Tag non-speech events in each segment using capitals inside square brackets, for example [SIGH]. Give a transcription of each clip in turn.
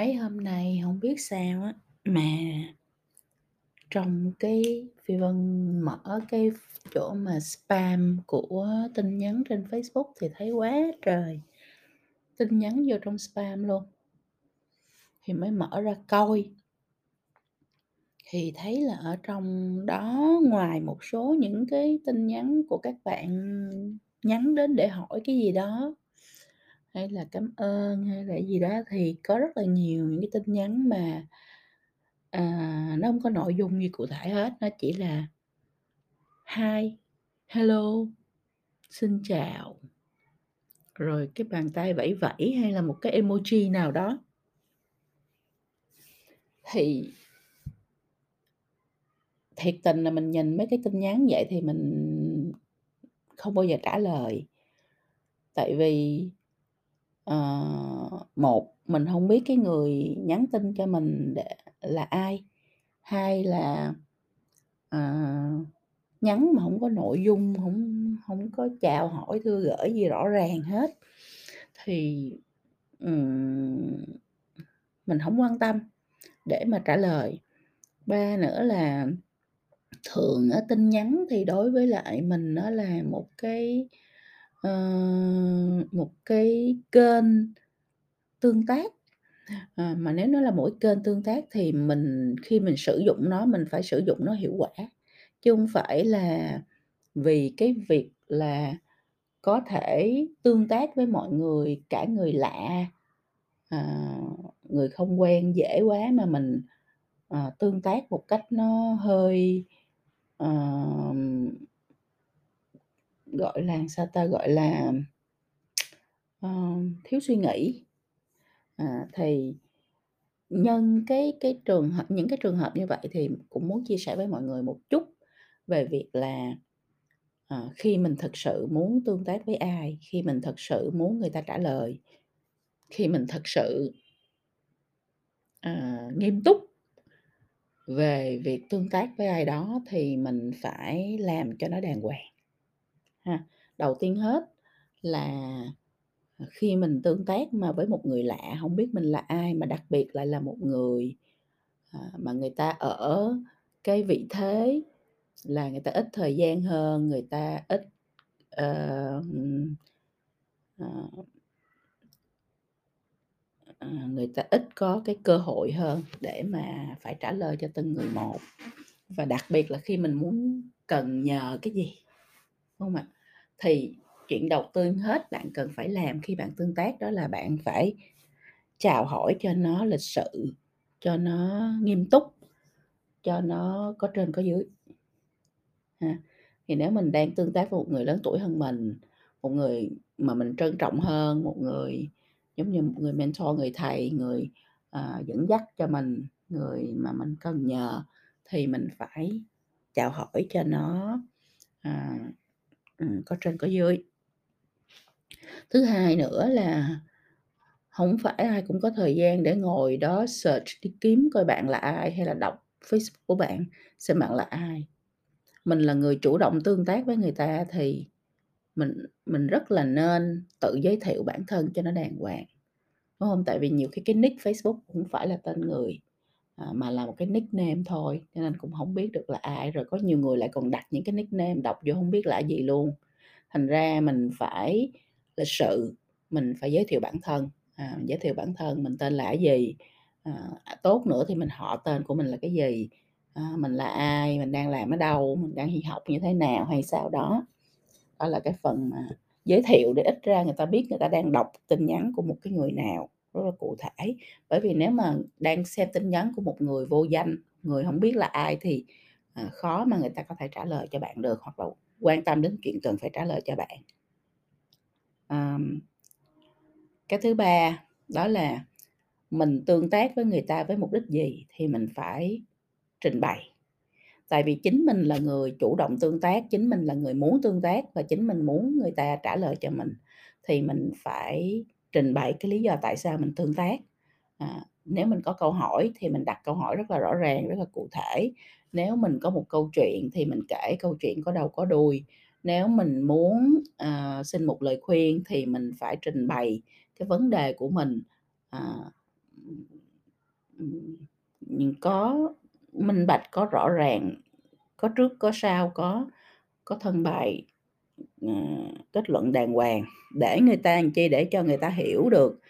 Mấy hôm nay không biết sao á, mà trong cái Phi Vân mở cái chỗ mà spam của tin nhắn trên Facebook thì thấy quá trời tin nhắn vô trong spam luôn. Thì mới mở ra coi. Thì thấy là ở trong đó ngoài một số những cái tin nhắn của các bạn nhắn đến để hỏi cái gì đó, hay là cảm ơn hay là gì đó, thì có rất là nhiều những cái tin nhắn mà, à, nó hông có nội dung gì cụ thể hết, nó chỉ là "Hi", "Hello", "Xin chào", rồi cái bàn tay vẫy vẫy hay là một cái emoji nào đó. Thì thiệt tình là mình nhìn mấy cái tin nhắn vậy thì mình không bao giờ trả lời. Tại vì, ờ, một, mình không biết cái người nhắn tin cho mình để là ai, hai là, ờ, nhắn mà không có nội dung, không không có chào hỏi, thưa gửi gì rõ ràng hết, thì, um, mình không quan tâm để mà trả lời. Ba nữa là thường ở tin nhắn thì đối với lại mình nó là một cái, ờ, một cái kênh tương tác, ờ, mà nếu nó là mỗi kênh tương tác thì mình khi mình sử dụng nó mình phải sử dụng nó hiệu quả, chứ hông phải là vì cái việc là có thể tương tác với mọi người, cả người lạ, ờ, người không quen dễ quá mà mình, ờ, tương tác một cách nó hơi, ờm gọi là, sao ta, gọi là, uh, thiếu suy nghĩ. À, thì nhân cái cái trường hợp những cái trường hợp như vậy thì cũng muốn chia sẻ với mọi người một chút về việc là, à, khi mình thật sự muốn tương tác với ai, khi mình thật sự muốn người ta trả lời, khi mình thật sự à, nghiêm túc về việc tương tác với ai đó thì mình phải làm cho nó đàng hoàng, ha. Đầu tiên hết là, ờ, khi mình tương tác mà với một người lạ, không biết mình là ai mà đặc biệt lại là một người, ờ, mà người ta ở cái vị thế là người ta ít thời gian hơn, người ta ít, uh, uh, người ta ít có cái cơ hội hơn để mà phải trả lời cho từng người một. Và đặc biệt là khi mình muốn cần nhờ cái gì, không ạ? Thì chuyện đầu tiên hết bạn cần phải làm khi bạn tương tác đó là bạn phải chào hỏi cho nó lịch sự, cho nó nghiêm túc, cho nó có trên có dưới. Ha, thì nếu mình đang tương tác với một người lớn tuổi hơn mình, một người mà mình trân trọng hơn, một người giống như một người mentor, người thầy, người, uh, dẫn dắt cho mình, người mà mình cần nhờ thì mình phải chào hỏi cho nó, uh, Ừ, có trên có dưới. Thứ hai nữa là không phải ai cũng có thời gian để ngồi đó search đi kiếm coi bạn là ai, hay là đọc Facebook của bạn xem bạn là ai. Mình là người chủ động tương tác với người ta thì mình mình rất là nên tự giới thiệu bản thân cho nó đàng hoàng, đúng không Tại vì nhiều khi cái nick Facebook cũng phải là tên người, À, mà là một cái nickname thôi, cho nên cũng không biết được là ai, rồi có nhiều người lại còn đặt những cái nickname đọc vô không biết là gì luôn. Thành ra mình phải lịch sự, mình phải giới thiệu bản thân, à, giới thiệu bản thân mình tên là gì, à, à, tốt nữa thì mình họ tên của mình là cái gì, à, mình là ai, mình đang làm ở đâu, mình đang đi học như thế nào hay sao đó. Đó là cái phần mà giới thiệu để ít ra người ta biết người ta đang đọc tin nhắn của một cái người nào, rất là cụ thể. Bởi vì nếu mà đang xem tin nhắn của một người vô danh, người không biết là ai thì, à, khó mà người ta có thể trả lời cho bạn được, hoặc là quan tâm đến chuyện cần phải trả lời cho bạn. à, Cái thứ ba đó là mình tương tác với người ta với mục đích gì thì mình phải trình bày. Tại vì chính mình là người chủ động tương tác, chính mình là người muốn tương tác và chính mình muốn người ta trả lời cho mình, thì mình phải trình bày cái lý do tại sao mình tương tác. À, nếu mình có câu hỏi thì mình đặt câu hỏi rất là rõ ràng, rất là cụ thể. Nếu mình có một câu chuyện thì mình kể câu chuyện có đầu có đuôi. Nếu mình muốn, uh, xin một lời khuyên thì mình phải trình bày cái vấn đề của mình, uh, có minh bạch, có rõ ràng, có trước có sau, có có thân bài, Ờ, kết luận đàng hoàng để người ta làm chi? Để cho người ta hiểu được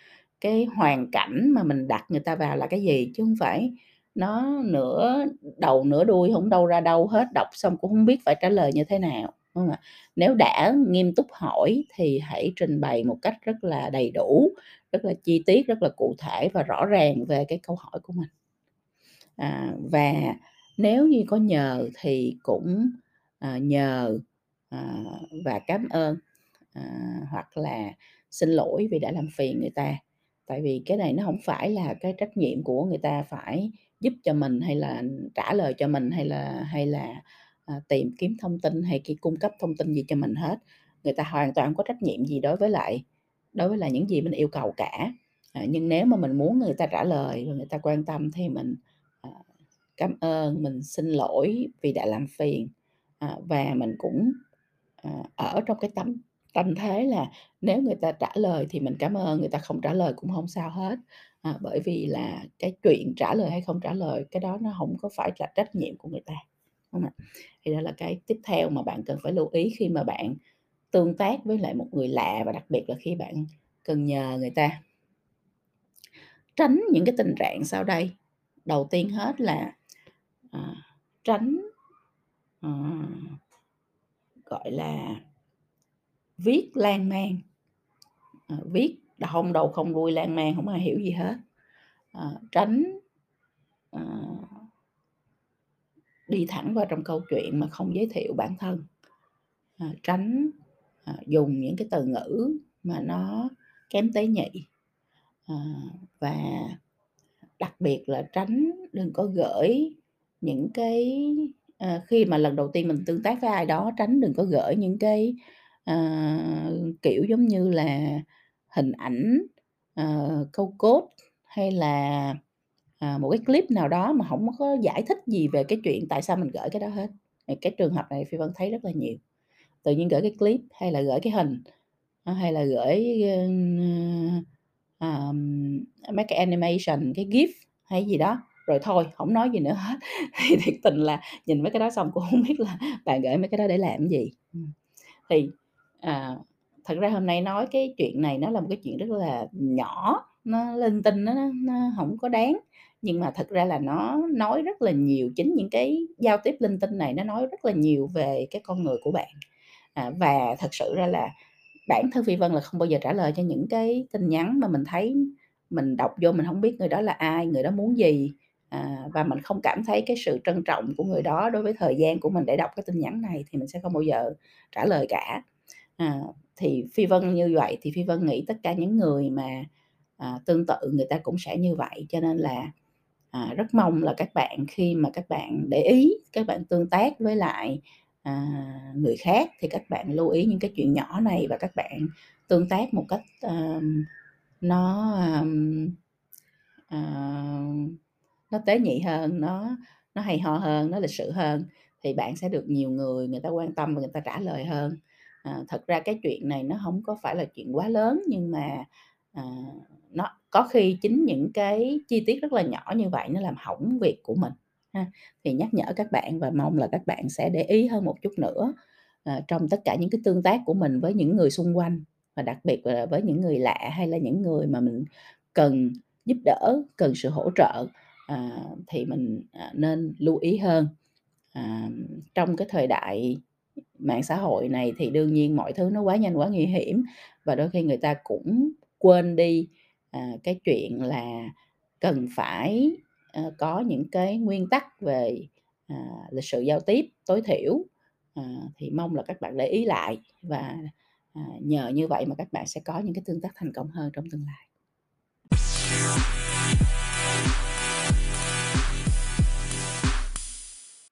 cái hoàn cảnh mà mình đặt người ta vào là cái gì, chứ không phải nó nửa đầu nửa đuôi không đâu ra đâu hết, đọc xong cũng không biết phải trả lời như thế nào, đúng không ạ? Nếu đã nghiêm túc hỏi thì hãy trình bày một cách rất là đầy đủ, rất là chi tiết, rất là cụ thể và rõ ràng về cái câu hỏi của mình. À, và nếu như có nhờ thì cũng, à, nhờ, Ờ, và cảm ơn, à, hoặc là xin lỗi vì đã làm phiền người ta. Tại vì cái này nó không phải là cái trách nhiệm của người ta phải giúp cho mình, hay là trả lời cho mình, hay là hay là, à, tìm kiếm thông tin hay khi cung cấp thông tin gì cho mình hết. Người ta hoàn toàn không có trách nhiệm gì đối với lại đối với lại những gì mình yêu cầu cả. À, nhưng nếu mà mình muốn người ta trả lời, và người ta quan tâm thì mình, à, cảm ơn, mình xin lỗi vì đã làm phiền, à, và mình cũng, À, ở trong cái tâm tâm thế là nếu người ta trả lời thì mình cảm ơn, người ta không trả lời cũng không sao hết. À, bởi vì là cái chuyện trả lời hay không trả lời, cái đó nó không có phải là trách nhiệm của người ta, không ạ? Thì đó là cái tiếp theo mà bạn cần phải lưu ý khi mà bạn tương tác với lại một người lạ và đặc biệt là khi bạn cần nhờ người ta. Tránh những cái tình trạng sau đây. Đầu tiên hết là, à, tránh, à, gọi là, viết lan man, à, viết không hông đầu không đuôi, lan man, không ai hiểu gì hết. à, tránh, à, đi thẳng vào trong câu chuyện mà không giới thiệu bản thân. à, tránh, à, dùng những cái từ ngữ mà nó kém tế nhị. à, và đặc biệt là tránh đừng có gửi những cái ờ, khi mà lần đầu tiên mình tương tác với ai đó, tránh đừng có gởi những cái, ờ, kiểu, giống như là hình ảnh, ờ, câu code hay là, à, một cái clip nào đó mà hổng có giải thích gì về cái chuyện tại sao mình gởi cái đó hết. Thì cái trường hợp này Phi Vân thấy rất là nhiều. Tự nhiên gởi cái clip hay là gởi cái hình, ờ, hay là gởi, ơ, ờ, ờm, mấy cái animation, cái GIF hay gì đó, rồi thôi, không nói gì nữa hết. [LAUGHS] Thì thiệt tình là nhìn mấy cái đó xong cũng không biết là bạn gửi mấy cái đó để làm gì. Thì, à, thật ra hôm nay nói cái chuyện này nó là một cái chuyện rất là nhỏ, nó linh tinh, nó nó không có đáng, nhưng mà thật ra là nó nói rất là nhiều, chính những cái giao tiếp linh tinh này nó nói rất là nhiều về cái con người của bạn. À, và thật sự ra là bản thân Phi Vân là không bao giờ trả lời cho những cái tin nhắn mà mình thấy mình đọc vô mình không biết người đó là ai, người đó muốn gì, à, và mình không cảm thấy cái sự trân trọng của người đó đối với thời gian của mình để đọc cái tin nhắn này thì mình sẽ không bao giờ trả lời cả. À, thì Phi Vân như vậy thì Phi Vân nghĩ tất cả những người mà, à, tương tự người ta cũng sẽ như vậy, cho nên là, à, rất mong là các bạn khi mà các bạn để ý, các bạn tương tác với lại, à, người khác thì các bạn lưu ý những cái chuyện nhỏ này và các bạn tương tác một cách, à, nó, à, à, nó tế nhị hơn, nó nó hay ho hơn, nó lịch sự hơn thì bạn sẽ được nhiều người người ta quan tâm và người ta trả lời hơn. À, thật ra cái chuyện này nó hổng có phải là chuyện quá lớn nhưng mà, à, nó có khi chính những cái chi tiết rất là nhỏ như vậy nó làm hỏng việc của mình ha. Thì nhắc nhở các bạn và mong là các bạn sẽ để ý hơn một chút nữa, ờ, trong tất cả những cái tương tác của mình với những người xung quanh và đặc biệt là với những người lạ hay là những người mà mình cần giúp đỡ, cần sự hỗ trợ, à, thì mình, à, nên lưu ý hơn. À, trong cái thời đại mạng xã hội này thì đương nhiên mọi thứ nó quá nhanh, quá nguy hiểm và đôi khi người ta cũng quên đi, à, cái chuyện là cần phải, à, có những cái nguyên tắc về, à, lịch sự giao tiếp tối thiểu. À, thì mong là các bạn để ý lại và, à, nhờ như vậy mà các bạn sẽ có những cái tương tác thành công hơn trong tương lai.